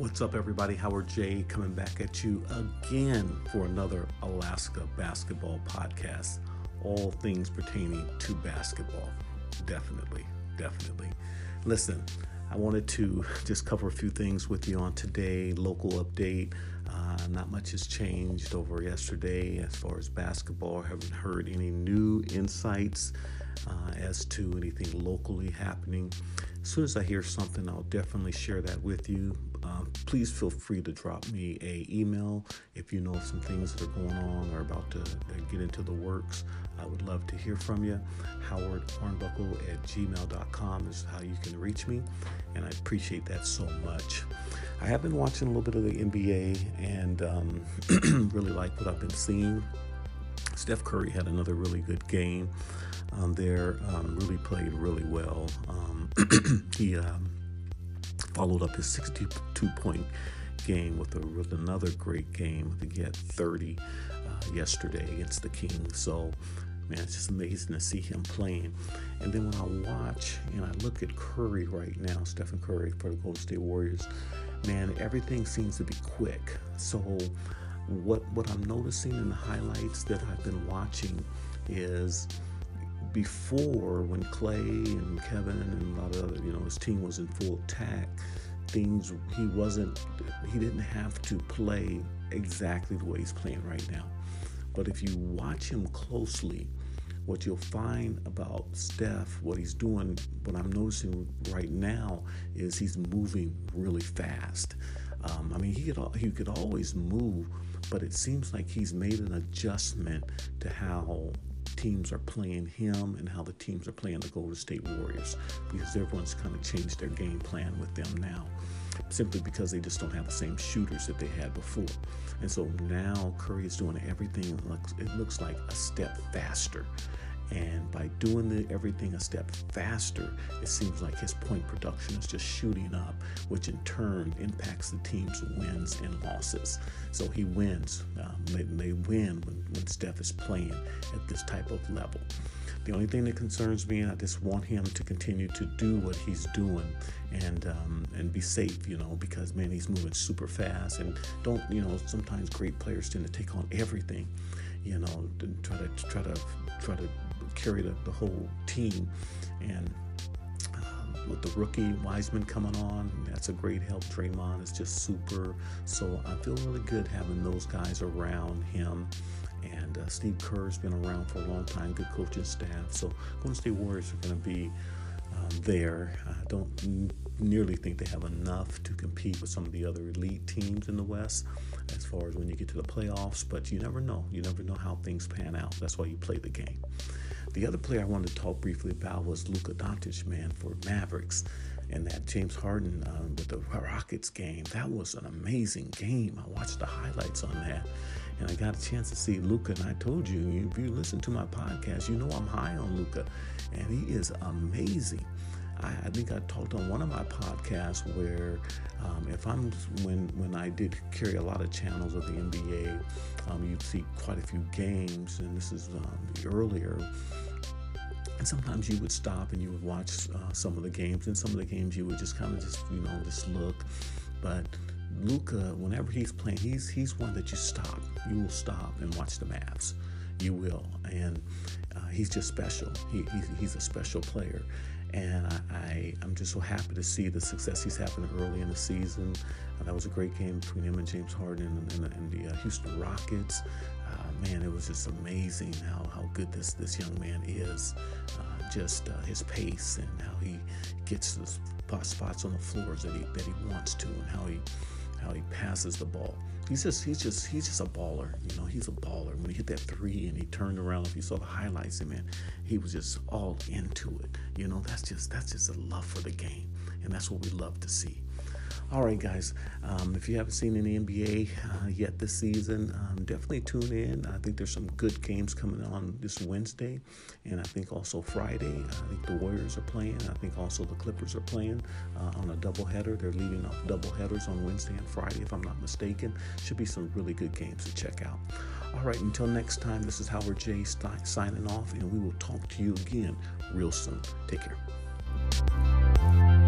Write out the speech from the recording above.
What's up, everybody? Howard J coming back at you again for another Alaska basketball podcast. All things pertaining to basketball. Definitely, definitely. Listen, I wanted to just cover a few things with you on today. Local update. Uh, not much has changed over yesterday as far as basketball. I haven't heard any new insights uh, as to anything locally happening. As soon as I hear something, I'll definitely share that with you. Uh, please feel free to drop me a email if you know some things that are going on or about to get into the works. I would love to hear from you. Howard Hornbuckle at gmail.com is how you can reach me, and I appreciate that so much. I have been watching a little bit of the NBA and um, really like what I've been seeing. Steph Curry had another really good game um, there, um, really played really well. Um, he um, followed up his 62 point game with, a, with another great game. I think he had 30 uh, yesterday against the Kings. So, man, it's just amazing to see him playing. And then when I watch and I look at Curry right now, Stephen Curry for the Golden State Warriors, man, everything seems to be quick. So, what what I'm noticing in the highlights that I've been watching is before when Clay and Kevin and a lot of other, you know, his team was in full attack, things he wasn't he didn't have to play exactly the way he's playing right now. But if you watch him closely, what you'll find about Steph, what he's doing, what I'm noticing right now is he's moving really fast. Um, I mean, he could he could always move, but it seems like he's made an adjustment to how teams are playing him and how the teams are playing the Golden State Warriors because everyone's kind of changed their game plan with them now simply because they just don't have the same shooters that they had before. And so now Curry is doing everything, it looks like a step faster. And by doing the, everything a step faster, it seems like his point production is just shooting up, which in turn impacts the team's wins and losses. So he wins. Um, they, they, win when, when Steph is playing at this type of level. The only thing that concerns me, and I just want him to continue to do what he's doing and um, and be safe, you know, because man, he's moving super fast and don't, you know, sometimes great players tend to take on everything, you know, try to try to try to carry the, whole team. And uh, with the rookie Wiseman coming on, that's a great help. Draymond is just super. So I feel really good having those guys around him. And uh, Steve Kerr's been around for a long time, good coaching staff. So Golden State Warriors are going to be um, there. Don't nearly think they have enough to compete with some of the other elite teams in the West as far as when you get to the playoffs, but you never know. You never know how things pan out. That's why you play the game. The other player I wanted to talk briefly about was Luka Doncic, man, for Mavericks. And that James Harden uh, with the Rockets game. That was an amazing game. I watched the highlights on that. And I got a chance to see Luka. And I told you, if you listen to my podcast, you know I'm high on Luka. And he is amazing. I, I, think I talked on one of my podcasts where um, if I'm when when I did carry a lot of channels of the NBA, um, you'd see quite a few games, and this is um, earlier. And sometimes you would stop and you would watch uh, some of the games, and some of the games you would just kind of just you know just look. But Luka, whenever he's playing, he's he's one that you stop. You will stop and watch the Mavs. You will, and uh, he's just special. He, he's, he's a special player, and I, I, am just so happy to see the success he's having early in the season. Uh, that was a great game between him and James Harden and, and, and the uh, Houston Rockets. Uh, man, it was just amazing how, how good this, this young man is. Uh, just uh, his pace and how he gets the spots on the floors that he, that he wants to and how he how he passes the ball. He's just he's just he's just a baller. You know, he's a baller. When he hit that three and he turned around, if you saw the highlights, man, he was just all into it. You know, that's just that's just a love for the game, and that's what we love to see. All right, guys. Um, if you haven't seen any NBA uh, yet this season, um, definitely tune in. I think there's some good games coming on this Wednesday, and I think also Friday. I think the Warriors are playing. I think also the Clippers are playing uh, on a doubleheader. They're leading off doubleheaders on Wednesday and Friday, if I'm not mistaken. Should be some really good games to check out. All right, until next time, this is Howard J. signing off, and we will talk to you again real soon. Take care.